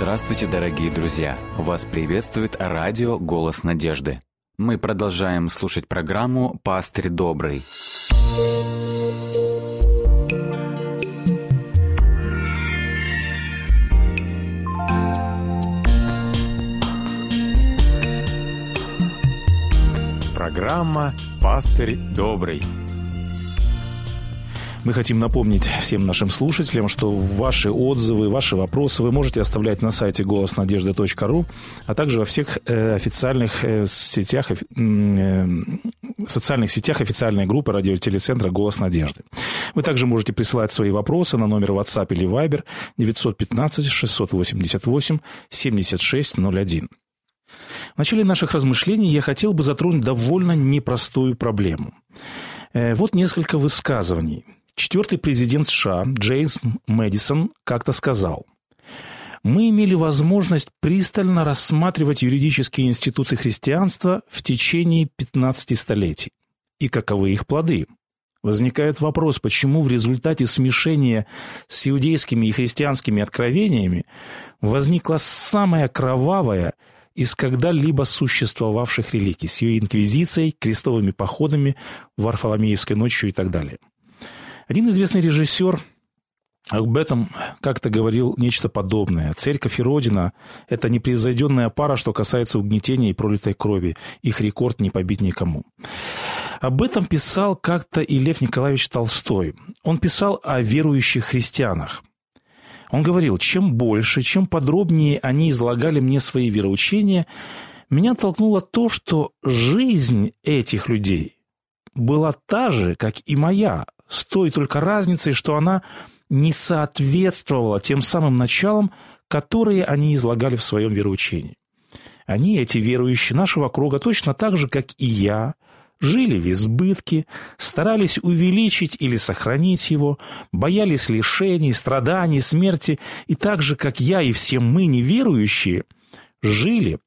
Здравствуйте, дорогие друзья! Вас приветствует радио «Голос надежды». Мы продолжаем слушать программу «Пастырь добрый». Программа «Пастырь добрый». Мы хотим напомнить всем нашим слушателям, что ваши отзывы, ваши вопросы вы можете оставлять на сайте голоснадежды.ру, а также во всех э, официальных э, сетях, э, социальных сетях официальной группы радиотелецентра «Голос надежды». Вы также можете присылать свои вопросы на номер WhatsApp или Viber 915 688 7601. В начале наших размышлений я хотел бы затронуть довольно непростую проблему. Вот несколько высказываний. Четвертый президент США Джеймс Мэдисон как-то сказал, «Мы имели возможность пристально рассматривать юридические институты христианства в течение 15 столетий. И каковы их плоды?» Возникает вопрос, почему в результате смешения с иудейскими и христианскими откровениями возникла самая кровавая из когда-либо существовавших религий с ее инквизицией, крестовыми походами, Варфоломеевской ночью и так далее. Один известный режиссер об этом как-то говорил нечто подобное. Церковь и Родина – это непревзойденная пара, что касается угнетения и пролитой крови. Их рекорд не побить никому. Об этом писал как-то и Лев Николаевич Толстой. Он писал о верующих христианах. Он говорил, чем больше, чем подробнее они излагали мне свои вероучения, меня толкнуло то, что жизнь этих людей была та же, как и моя, с той только разницей, что она не соответствовала тем самым началам, которые они излагали в своем вероучении. Они, эти верующие нашего круга, точно так же, как и я, жили в избытке, старались увеличить или сохранить его, боялись лишений, страданий, смерти, и так же, как я и все мы, неверующие, жили,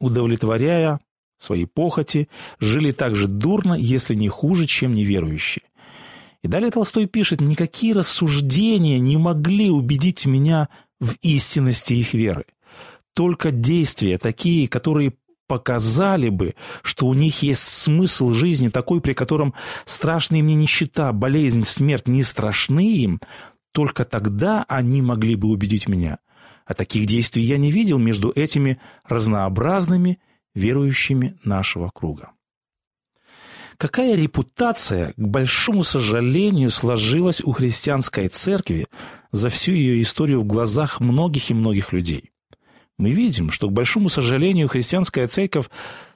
удовлетворяя свои похоти, жили так же дурно, если не хуже, чем неверующие. И далее Толстой пишет, никакие рассуждения не могли убедить меня в истинности их веры. Только действия, такие, которые показали бы, что у них есть смысл жизни такой, при котором страшные мне нищета, болезнь, смерть не страшны им, только тогда они могли бы убедить меня. А таких действий я не видел между этими разнообразными верующими нашего круга. Какая репутация, к большому сожалению, сложилась у христианской церкви за всю ее историю в глазах многих и многих людей? Мы видим, что, к большому сожалению, христианская церковь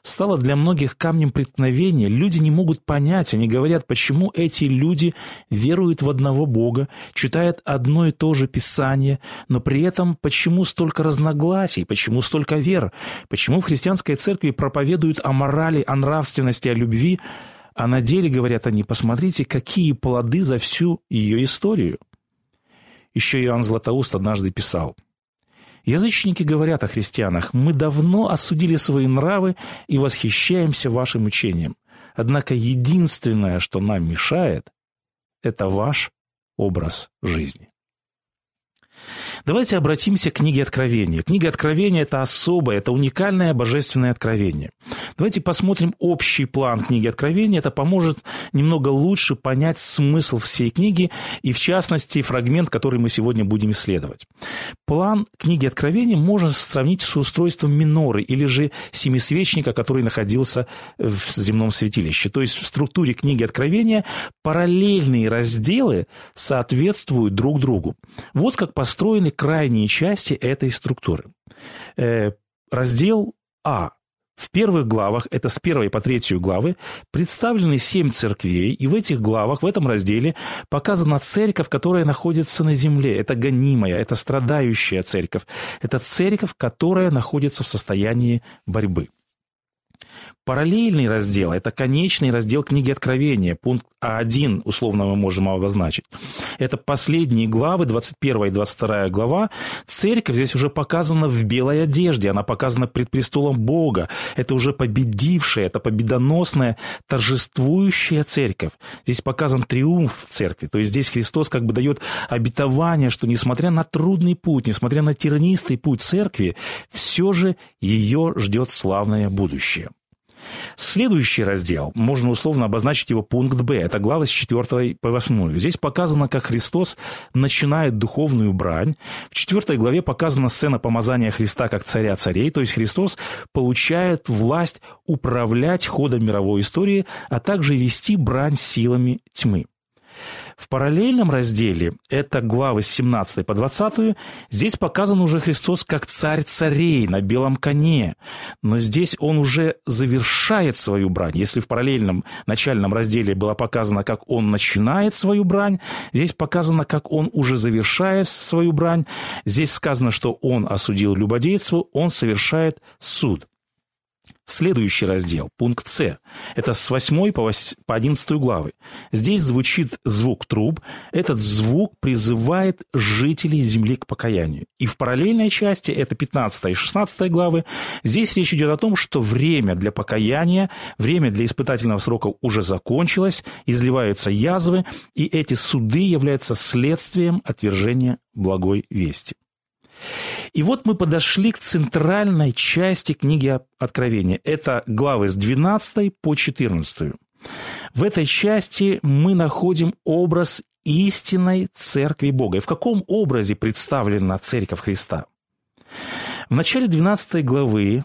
стала для многих камнем преткновения. Люди не могут понять, они говорят, почему эти люди веруют в одного Бога, читают одно и то же Писание, но при этом почему столько разногласий, почему столько вер, почему в христианской церкви проповедуют о морали, о нравственности, о любви, а на деле, говорят они, посмотрите, какие плоды за всю ее историю. Еще Иоанн Златоуст однажды писал – Язычники говорят о христианах, мы давно осудили свои нравы и восхищаемся вашим учением. Однако единственное, что нам мешает, это ваш образ жизни. Давайте обратимся к книге Откровения. Книга Откровения – это особое, это уникальное божественное откровение. Давайте посмотрим общий план книги Откровения. Это поможет немного лучше понять смысл всей книги и, в частности, фрагмент, который мы сегодня будем исследовать. План книги Откровения можно сравнить с устройством миноры или же семисвечника, который находился в земном святилище. То есть в структуре книги Откровения параллельные разделы соответствуют друг другу. Вот как построены описаны крайние части этой структуры. Э, раздел А. В первых главах, это с первой по третью главы, представлены семь церквей, и в этих главах, в этом разделе, показана церковь, которая находится на земле. Это гонимая, это страдающая церковь. Это церковь, которая находится в состоянии борьбы. Параллельный раздел – это конечный раздел книги Откровения, пункт А1, условно мы можем обозначить. Это последние главы, 21 и 22 глава. Церковь здесь уже показана в белой одежде, она показана пред престолом Бога. Это уже победившая, это победоносная, торжествующая церковь. Здесь показан триумф церкви. То есть здесь Христос как бы дает обетование, что несмотря на трудный путь, несмотря на тернистый путь церкви, все же ее ждет славное будущее. Следующий раздел, можно условно обозначить его пункт Б, это глава с 4 по 8. Здесь показано, как Христос начинает духовную брань. В 4 главе показана сцена помазания Христа как царя царей, то есть Христос получает власть управлять ходом мировой истории, а также вести брань силами тьмы. В параллельном разделе, это главы с 17 по 20, здесь показан уже Христос как царь царей на белом коне. Но здесь он уже завершает свою брань. Если в параллельном начальном разделе было показано, как он начинает свою брань, здесь показано, как он уже завершает свою брань. Здесь сказано, что он осудил любодейство, он совершает суд. Следующий раздел, пункт С, это с 8 по 11 главы. Здесь звучит звук труб. Этот звук призывает жителей земли к покаянию. И в параллельной части, это 15 и 16 главы, здесь речь идет о том, что время для покаяния, время для испытательного срока уже закончилось, изливаются язвы, и эти суды являются следствием отвержения благой вести. И вот мы подошли к центральной части книги Откровения. Это главы с 12 по 14. В этой части мы находим образ истинной Церкви Бога. И в каком образе представлена Церковь Христа? В начале 12 главы,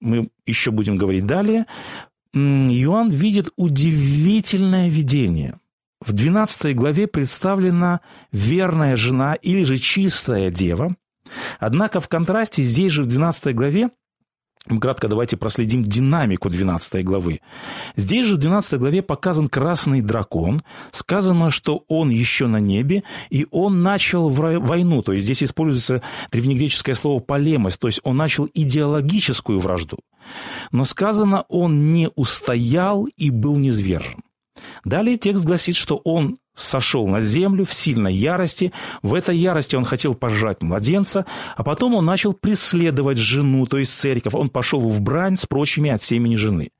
мы еще будем говорить далее, Иоанн видит удивительное видение. В 12 главе представлена верная жена или же чистая дева, Однако в контрасте здесь же в 12 главе Кратко давайте проследим динамику 12 главы. Здесь же в 12 главе показан красный дракон. Сказано, что он еще на небе, и он начал войну. То есть здесь используется древнегреческое слово «полемос», то есть он начал идеологическую вражду. Но сказано, он не устоял и был низвержен. Далее текст гласит, что он сошел на землю в сильной ярости. В этой ярости он хотел пожрать младенца, а потом он начал преследовать жену, то есть церковь. Он пошел в брань с прочими от семени жены.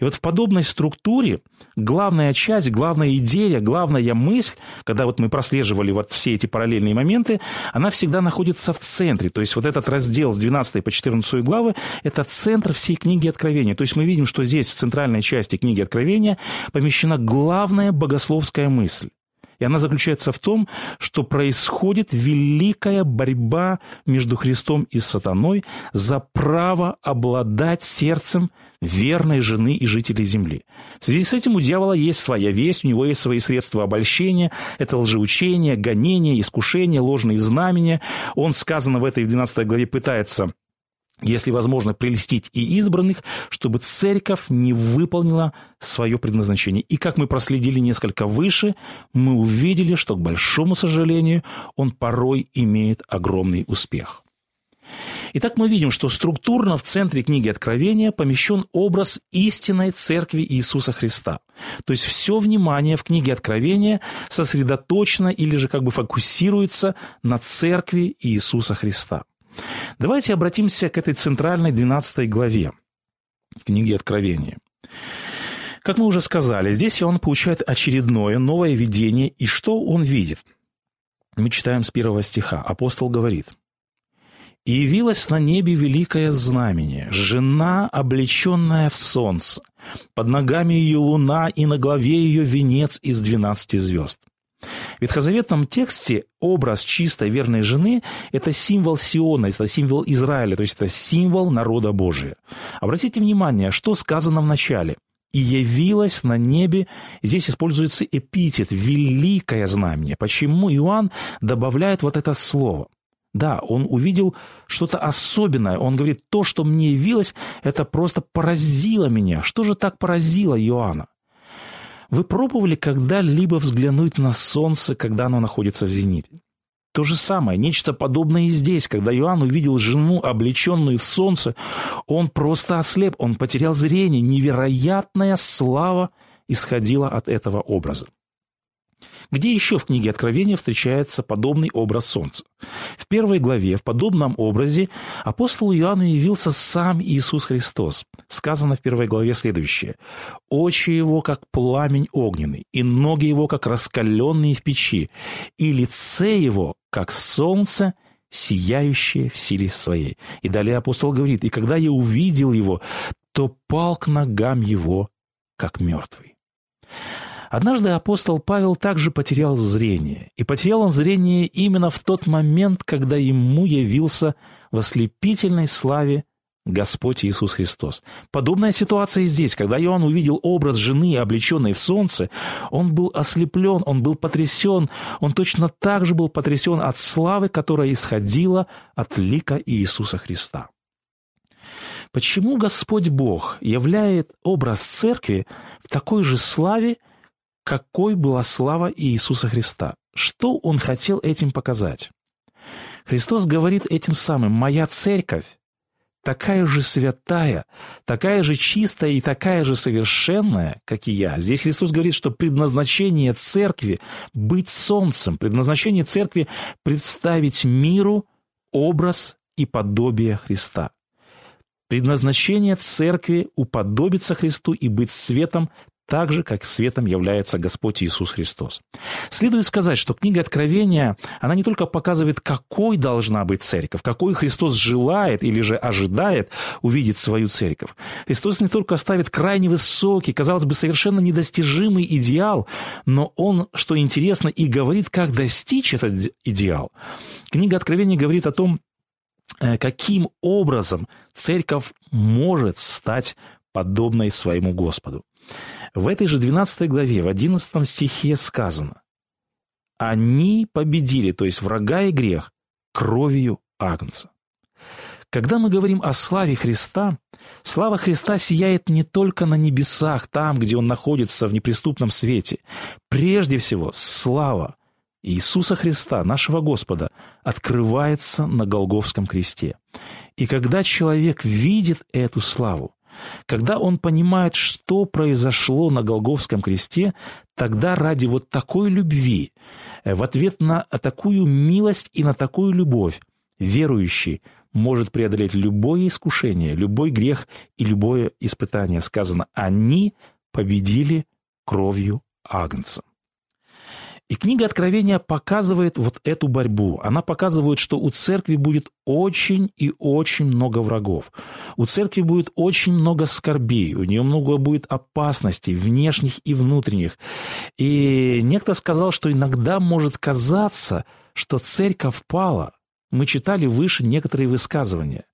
И вот в подобной структуре главная часть, главная идея, главная мысль, когда вот мы прослеживали вот все эти параллельные моменты, она всегда находится в центре. То есть вот этот раздел с 12 по 14 главы – это центр всей книги Откровения. То есть мы видим, что здесь в центральной части книги Откровения помещена главная богословская мысль. И она заключается в том, что происходит великая борьба между Христом и сатаной за право обладать сердцем верной жены и жителей земли. В связи с этим у дьявола есть своя весть, у него есть свои средства обольщения, это лжеучение, гонение, искушение, ложные знамения. Он, сказано в этой 12 главе, пытается если возможно, прелестить и избранных, чтобы церковь не выполнила свое предназначение. И как мы проследили несколько выше, мы увидели, что, к большому сожалению, он порой имеет огромный успех. Итак, мы видим, что структурно в центре книги Откровения помещен образ истинной церкви Иисуса Христа. То есть все внимание в книге Откровения сосредоточено или же как бы фокусируется на церкви Иисуса Христа. Давайте обратимся к этой центральной 12 главе книги Откровения. Как мы уже сказали, здесь он получает очередное новое видение, и что он видит? Мы читаем с первого стиха. Апостол говорит, «И явилась на небе великое знамение, жена, облеченная в солнце, под ногами ее луна, и на главе ее венец из двенадцати звезд». В ветхозаветном тексте образ чистой верной жены – это символ Сиона, это символ Израиля, то есть это символ народа Божия. Обратите внимание, что сказано в начале. «И явилась на небе», здесь используется эпитет «великое знамение». Почему Иоанн добавляет вот это слово? Да, он увидел что-то особенное. Он говорит, то, что мне явилось, это просто поразило меня. Что же так поразило Иоанна? Вы пробовали когда-либо взглянуть на солнце, когда оно находится в зените? То же самое, нечто подобное и здесь. Когда Иоанн увидел жену, облеченную в солнце, он просто ослеп, он потерял зрение. Невероятная слава исходила от этого образа. Где еще в книге Откровения встречается подобный образ солнца? В первой главе в подобном образе апостолу Иоанну явился сам Иисус Христос. Сказано в первой главе следующее. «Очи его, как пламень огненный, и ноги его, как раскаленные в печи, и лице его, как солнце, сияющее в силе своей». И далее апостол говорит, «И когда я увидел его, то пал к ногам его, как мертвый». Однажды апостол Павел также потерял зрение. И потерял он зрение именно в тот момент, когда ему явился в ослепительной славе Господь Иисус Христос. Подобная ситуация и здесь. Когда Иоанн увидел образ жены, облеченной в солнце, он был ослеплен, он был потрясен, он точно так же был потрясен от славы, которая исходила от лика Иисуса Христа. Почему Господь Бог являет образ церкви в такой же славе, какой была слава Иисуса Христа. Что он хотел этим показать? Христос говорит этим самым, «Моя церковь такая же святая, такая же чистая и такая же совершенная, как и я». Здесь Христос говорит, что предназначение церкви – быть солнцем, предназначение церкви – представить миру образ и подобие Христа. Предназначение церкви – уподобиться Христу и быть светом так же, как светом является Господь Иисус Христос. Следует сказать, что книга Откровения, она не только показывает, какой должна быть церковь, какой Христос желает или же ожидает увидеть свою церковь. Христос не только ставит крайне высокий, казалось бы, совершенно недостижимый идеал, но Он, что интересно, и говорит, как достичь этот идеал. Книга Откровения говорит о том, э, каким образом церковь может стать подобной своему Господу. В этой же 12 главе, в 11 стихе сказано, «Они победили, то есть врага и грех, кровью Агнца». Когда мы говорим о славе Христа, слава Христа сияет не только на небесах, там, где Он находится в неприступном свете. Прежде всего, слава Иисуса Христа, нашего Господа, открывается на Голговском кресте. И когда человек видит эту славу, когда он понимает, что произошло на Голговском кресте, тогда ради вот такой любви, э, в ответ на такую милость и на такую любовь, верующий может преодолеть любое искушение, любой грех и любое испытание. Сказано, они победили кровью Агнца. И книга Откровения показывает вот эту борьбу. Она показывает, что у церкви будет очень и очень много врагов. У церкви будет очень много скорбей, у нее много будет опасностей, внешних и внутренних. И некто сказал, что иногда может казаться, что церковь пала. Мы читали выше некоторые высказывания.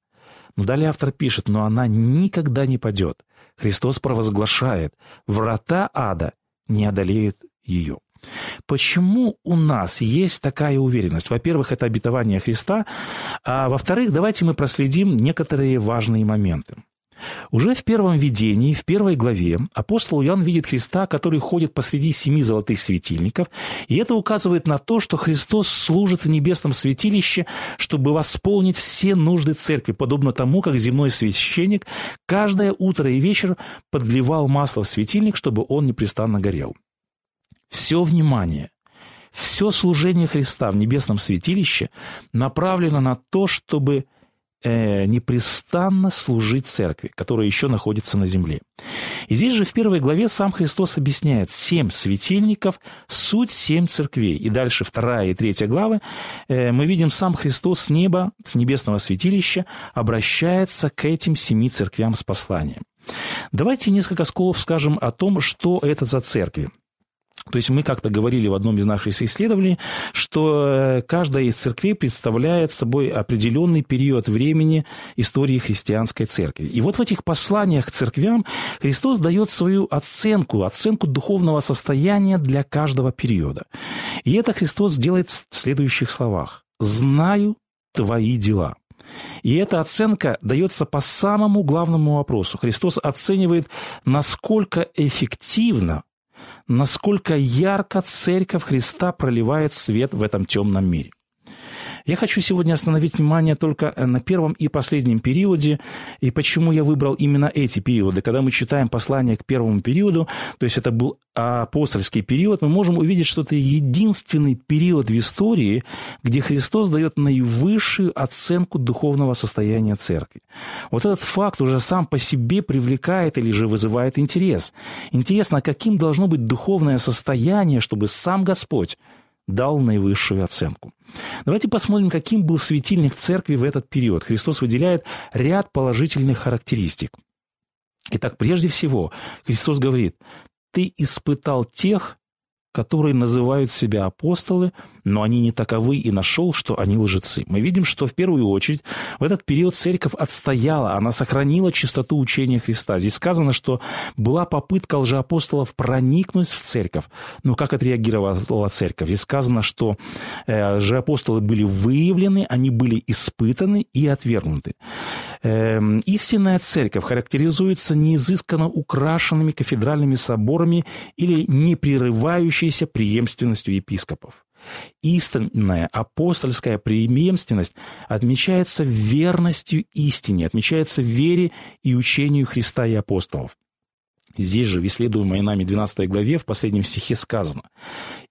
Но далее автор пишет, но она никогда не падет. Христос провозглашает, врата ада не одолеют ее. Почему у нас есть такая уверенность? Во-первых, это обетование Христа, а во-вторых, давайте мы проследим некоторые важные моменты. Уже в первом видении, в первой главе, апостол Иоанн видит Христа, который ходит посреди семи золотых светильников, и это указывает на то, что Христос служит в небесном святилище, чтобы восполнить все нужды церкви, подобно тому, как земной священник каждое утро и вечер подливал масло в светильник, чтобы он непрестанно горел все внимание, все служение Христа в небесном святилище направлено на то, чтобы э, непрестанно служить церкви, которая еще находится на земле. И здесь же в первой главе сам Христос объясняет семь светильников, суть семь церквей. И дальше вторая и третья главы э, мы видим сам Христос с неба, с небесного святилища обращается к этим семи церквям с посланием. Давайте несколько слов скажем о том, что это за церкви. То есть мы как-то говорили в одном из наших исследований, что э, каждая из церквей представляет собой определенный период времени истории христианской церкви. И вот в этих посланиях к церквям Христос дает свою оценку, оценку духовного состояния для каждого периода. И это Христос делает в следующих словах. «Знаю твои дела». И эта оценка дается по самому главному вопросу. Христос оценивает, насколько эффективно насколько ярко Церковь Христа проливает свет в этом темном мире. Я хочу сегодня остановить внимание только на первом и последнем периоде, и почему я выбрал именно эти периоды. Когда мы читаем послание к первому периоду, то есть это был апостольский период, мы можем увидеть, что это единственный период в истории, где Христос дает наивысшую оценку духовного состояния церкви. Вот этот факт уже сам по себе привлекает или же вызывает интерес. Интересно, каким должно быть духовное состояние, чтобы сам Господь дал наивысшую оценку. Давайте посмотрим, каким был светильник церкви в этот период. Христос выделяет ряд положительных характеристик. Итак, прежде всего, Христос говорит, ты испытал тех, которые называют себя апостолы, но они не таковы, и нашел, что они лжецы. Мы видим, что в первую очередь в этот период церковь отстояла, она сохранила чистоту учения Христа. Здесь сказано, что была попытка лжеапостолов проникнуть в церковь. Но как отреагировала церковь? Здесь сказано, что э, лжеапостолы были выявлены, они были испытаны и отвергнуты. Э, истинная церковь характеризуется неизысканно украшенными кафедральными соборами или непрерывающейся преемственностью епископов. Истинная апостольская преемственность отмечается верностью истине, отмечается вере и учению Христа и апостолов. Здесь же, в исследуемой нами 12 главе, в последнем стихе сказано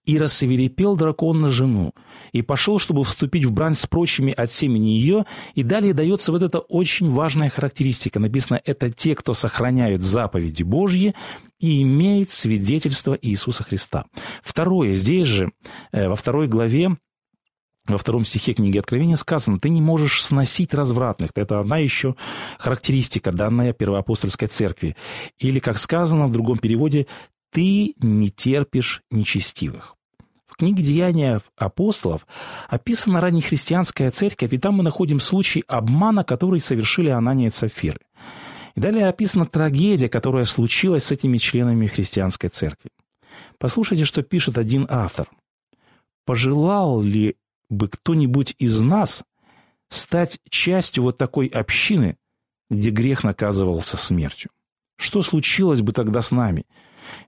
«И рассеверепел дракон на жену, и пошел, чтобы вступить в брань с прочими от семени ее». И далее дается вот эта очень важная характеристика. Написано «Это те, кто сохраняют заповеди Божьи и имеют свидетельство Иисуса Христа». Второе, здесь же, э, во второй главе, во втором стихе книги Откровения сказано, ты не можешь сносить развратных. Это одна еще характеристика, данная первоапостольской церкви. Или, как сказано в другом переводе, ты не терпишь нечестивых. В книге «Деяния апостолов» описана раннехристианская церковь, и там мы находим случай обмана, который совершили Анания и Цафиры. И далее описана трагедия, которая случилась с этими членами христианской церкви. Послушайте, что пишет один автор. «Пожелал ли бы кто-нибудь из нас стать частью вот такой общины, где грех наказывался смертью? Что случилось бы тогда с нами?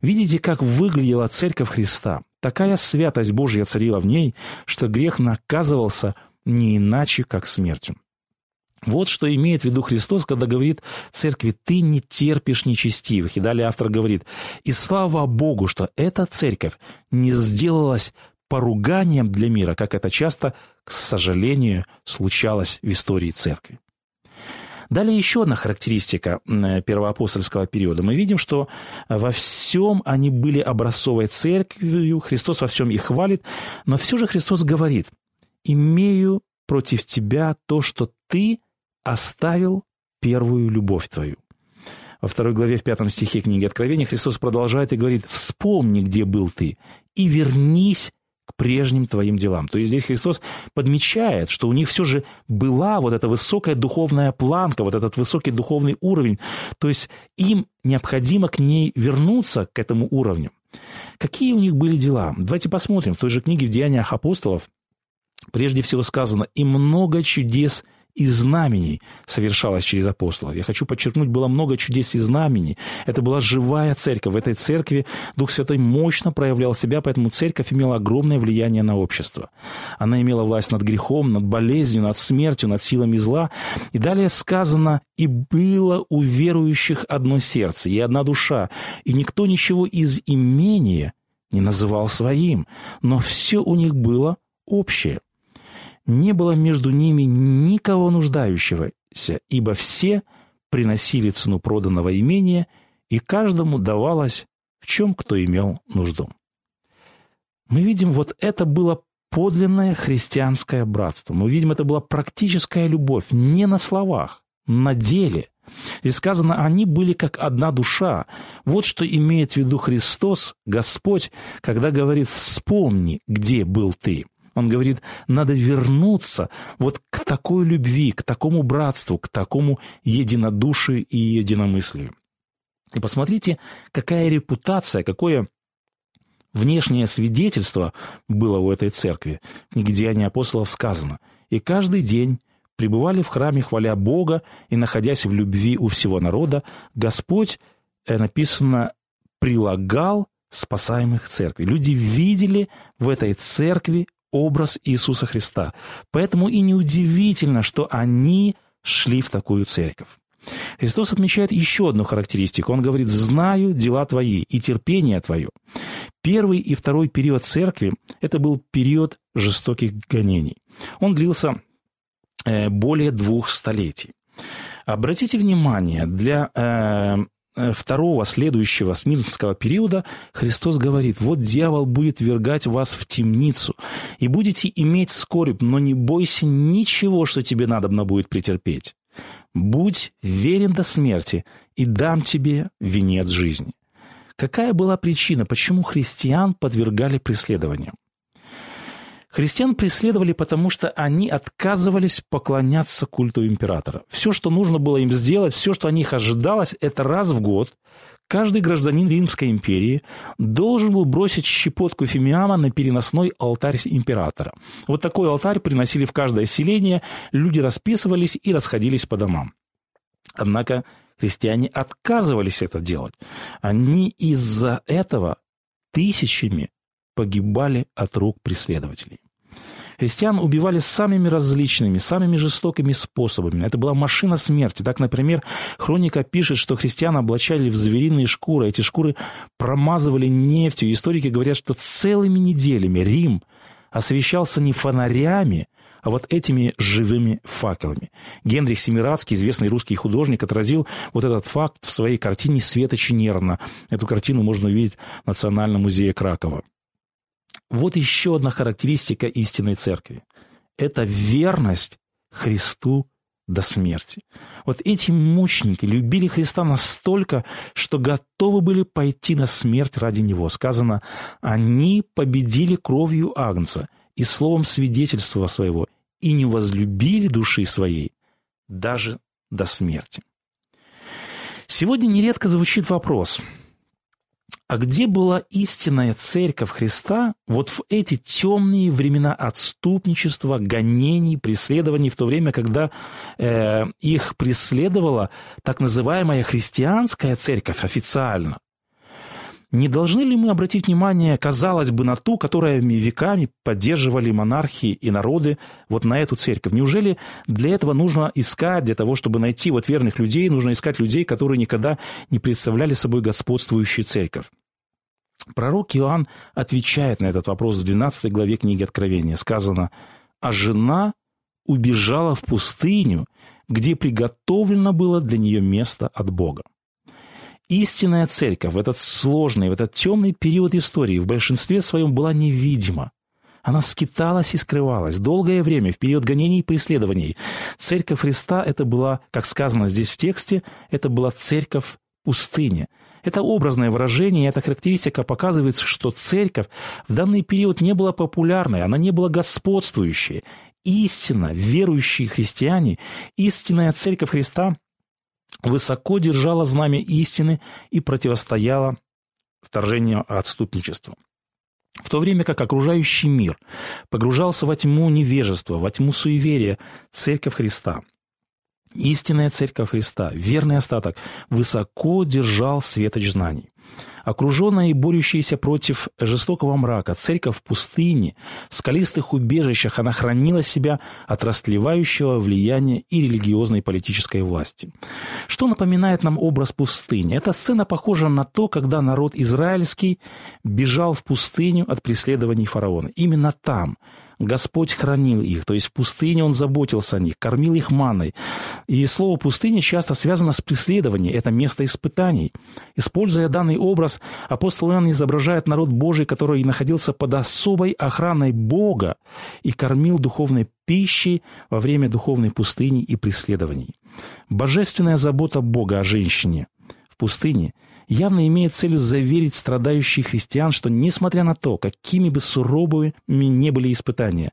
Видите, как выглядела церковь Христа? Такая святость Божья царила в ней, что грех наказывался не иначе, как смертью. Вот что имеет в виду Христос, когда говорит церкви, ты не терпишь нечестивых. И далее автор говорит, и слава Богу, что эта церковь не сделалась поруганием для мира, как это часто, к сожалению, случалось в истории церкви. Далее еще одна характеристика первоапостольского периода. Мы видим, что во всем они были образцовой церковью, Христос во всем их хвалит, но все же Христос говорит, «Имею против тебя то, что ты оставил первую любовь твою». Во второй главе, в пятом стихе книги Откровения Христос продолжает и говорит, «Вспомни, где был ты, и вернись к прежним твоим делам. То есть здесь Христос подмечает, что у них все же была вот эта высокая духовная планка, вот этот высокий духовный уровень. То есть им необходимо к ней вернуться, к этому уровню. Какие у них были дела? Давайте посмотрим. В той же книге в «Деяниях апостолов» прежде всего сказано «И много чудес – и знамений совершалось через апостолов. Я хочу подчеркнуть, было много чудес и знамений. Это была живая церковь. В этой церкви Дух Святой мощно проявлял себя, поэтому церковь имела огромное влияние на общество. Она имела власть над грехом, над болезнью, над смертью, над силами зла. И далее сказано, и было у верующих одно сердце и одна душа, и никто ничего из имения не называл своим, но все у них было общее не было между ними никого нуждающегося, ибо все приносили цену проданного имения, и каждому давалось, в чем кто имел нужду. Мы видим, вот это было подлинное христианское братство. Мы видим, это была практическая любовь, не на словах, на деле. И сказано, они были как одна душа. Вот что имеет в виду Христос, Господь, когда говорит «вспомни, где был ты». Он говорит, надо вернуться вот к такой любви, к такому братству, к такому единодушию и единомыслию. И посмотрите, какая репутация, какое внешнее свидетельство было у этой церкви. В книге «Деяния апостолов» сказано, «И каждый день пребывали в храме, хваля Бога, и, находясь в любви у всего народа, Господь, э, написано, прилагал спасаемых церкви. Люди видели в этой церкви образ Иисуса Христа. Поэтому и неудивительно, что они шли в такую церковь. Христос отмечает еще одну характеристику. Он говорит, «Знаю дела твои и терпение твое». Первый и второй период церкви – это был период жестоких гонений. Он длился э, более двух столетий. Обратите внимание, для э, второго следующего смирнского периода Христос говорит, вот дьявол будет вергать вас в темницу, и будете иметь скорбь, но не бойся ничего, что тебе надобно будет претерпеть. Будь верен до смерти, и дам тебе венец жизни. Какая была причина, почему христиан подвергали преследованиям? Христиан преследовали, потому что они отказывались поклоняться культу императора. Все, что нужно было им сделать, все, что от них ожидалось, это раз в год каждый гражданин Римской империи должен был бросить щепотку фимиама на переносной алтарь императора. Вот такой алтарь приносили в каждое селение, люди расписывались и расходились по домам. Однако христиане отказывались это делать. Они из-за этого тысячами погибали от рук преследователей. Христиан убивали самыми различными, самыми жестокими способами. Это была машина смерти. Так, например, хроника пишет, что христиан облачали в звериные шкуры. Эти шкуры промазывали нефтью. Историки говорят, что целыми неделями Рим освещался не фонарями, а вот этими живыми факелами. Генрих Семирадский, известный русский художник, отразил вот этот факт в своей картине «Светочи нервно». Эту картину можно увидеть в Национальном музее Кракова. Вот еще одна характеристика истинной церкви. Это верность Христу до смерти. Вот эти мученики любили Христа настолько, что готовы были пойти на смерть ради Него. Сказано, они победили кровью Агнца и словом свидетельства своего, и не возлюбили души своей даже до смерти. Сегодня нередко звучит вопрос – а где была истинная церковь Христа вот в эти темные времена отступничества, гонений, преследований, в то время, когда э, их преследовала так называемая христианская церковь официально? Не должны ли мы обратить внимание, казалось бы, на ту, которая веками поддерживали монархии и народы, вот на эту церковь? Неужели для этого нужно искать, для того, чтобы найти вот верных людей, нужно искать людей, которые никогда не представляли собой господствующую церковь? Пророк Иоанн отвечает на этот вопрос в 12 главе книги Откровения. Сказано, «А жена убежала в пустыню, где приготовлено было для нее место от Бога». Истинная церковь в этот сложный, в этот темный период истории в большинстве своем была невидима. Она скиталась и скрывалась. Долгое время, в период гонений и преследований, церковь Христа это была, как сказано здесь в тексте, это была церковь пустыни. Это образное выражение, эта характеристика показывает, что церковь в данный период не была популярной, она не была господствующей. Истинно верующие христиане, истинная церковь Христа высоко держала знамя истины и противостояла вторжению отступничества. В то время как окружающий мир погружался во тьму невежества, во тьму суеверия, Церковь Христа – Истинная Церковь Христа, верный остаток, высоко держал светоч знаний. Окруженная и борющаяся против жестокого мрака, церковь в пустыне, в скалистых убежищах, она хранила себя от растлевающего влияния и религиозной и политической власти. Что напоминает нам образ пустыни? Эта сцена похожа на то, когда народ израильский бежал в пустыню от преследований фараона. Именно там – Господь хранил их, то есть в пустыне Он заботился о них, кормил их маной. И слово «пустыня» часто связано с преследованием, это место испытаний. Используя данный образ, апостол Иоанн изображает народ Божий, который находился под особой охраной Бога и кормил духовной пищей во время духовной пустыни и преследований. Божественная забота Бога о женщине в пустыне – явно имеет целью заверить страдающих христиан, что несмотря на то, какими бы суровыми не были испытания,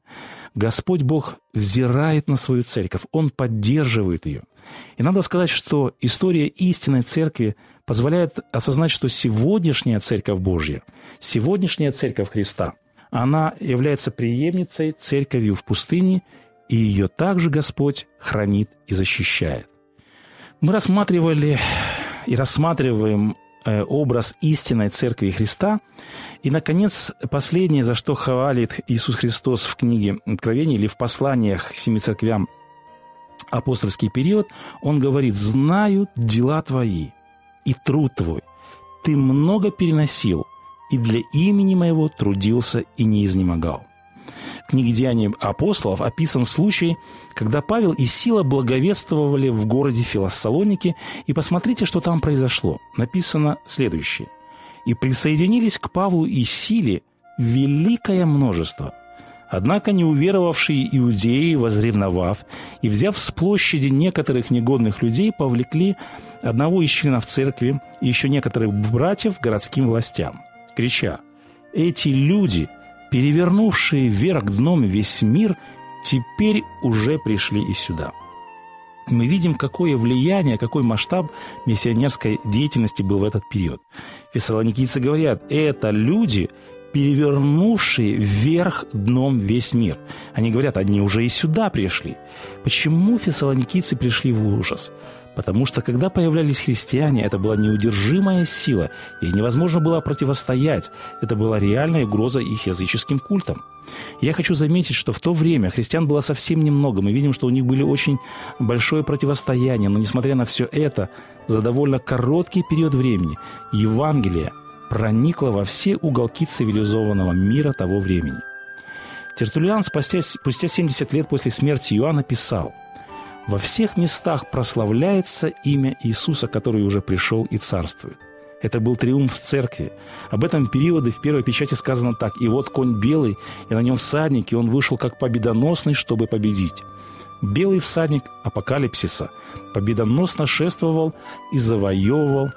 Господь Бог взирает на свою церковь, Он поддерживает ее. И надо сказать, что история истинной церкви позволяет осознать, что сегодняшняя церковь Божья, сегодняшняя церковь Христа, она является преемницей церковью в пустыне, и ее также Господь хранит и защищает. Мы рассматривали и рассматриваем образ истинной Церкви Христа. И, наконец, последнее, за что хвалит Иисус Христос в книге Откровения или в посланиях к семи церквям апостольский период, он говорит, «Знаю дела твои и труд твой. Ты много переносил, и для имени моего трудился и не изнемогал». В книге «Деяния апостолов» описан случай, когда Павел и Сила благовествовали в городе Филоссалоники, и посмотрите, что там произошло. Написано следующее. «И присоединились к Павлу и Силе великое множество, Однако неуверовавшие иудеи, возревновав и взяв с площади некоторых негодных людей, повлекли одного из членов церкви и еще некоторых братьев городским властям, крича «Эти люди перевернувшие вверх дном весь мир, теперь уже пришли и сюда. Мы видим, какое влияние, какой масштаб миссионерской деятельности был в этот период. Фессалоникийцы говорят, это люди, перевернувшие вверх дном весь мир. Они говорят, они уже и сюда пришли. Почему фессалоникийцы пришли в ужас? Потому что когда появлялись христиане, это была неудержимая сила, и невозможно было противостоять. Это была реальная угроза их языческим культам. Я хочу заметить, что в то время христиан было совсем немного. Мы видим, что у них были очень большое противостояние, но несмотря на все это, за довольно короткий период времени Евангелие проникло во все уголки цивилизованного мира того времени. Тертулиан спустя, спустя 70 лет после смерти Иоанна писал – во всех местах прославляется имя Иисуса, который уже пришел и царствует. Это был триумф церкви. Об этом периоде в первой печати сказано так. «И вот конь белый, и на нем всадник, и он вышел как победоносный, чтобы победить». Белый всадник апокалипсиса победоносно шествовал и завоевывал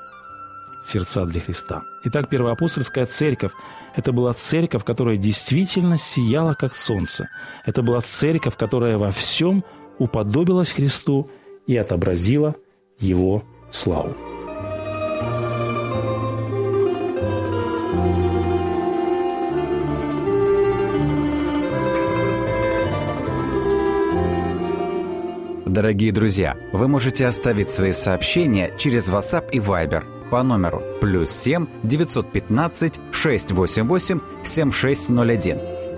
сердца для Христа. Итак, первоапостольская церковь – это была церковь, которая действительно сияла, как солнце. Это была церковь, которая во всем – уподобилась Христу и отобразила Его славу. Дорогие друзья, вы можете оставить свои сообщения через WhatsApp и Viber по номеру плюс 7 915 688 7601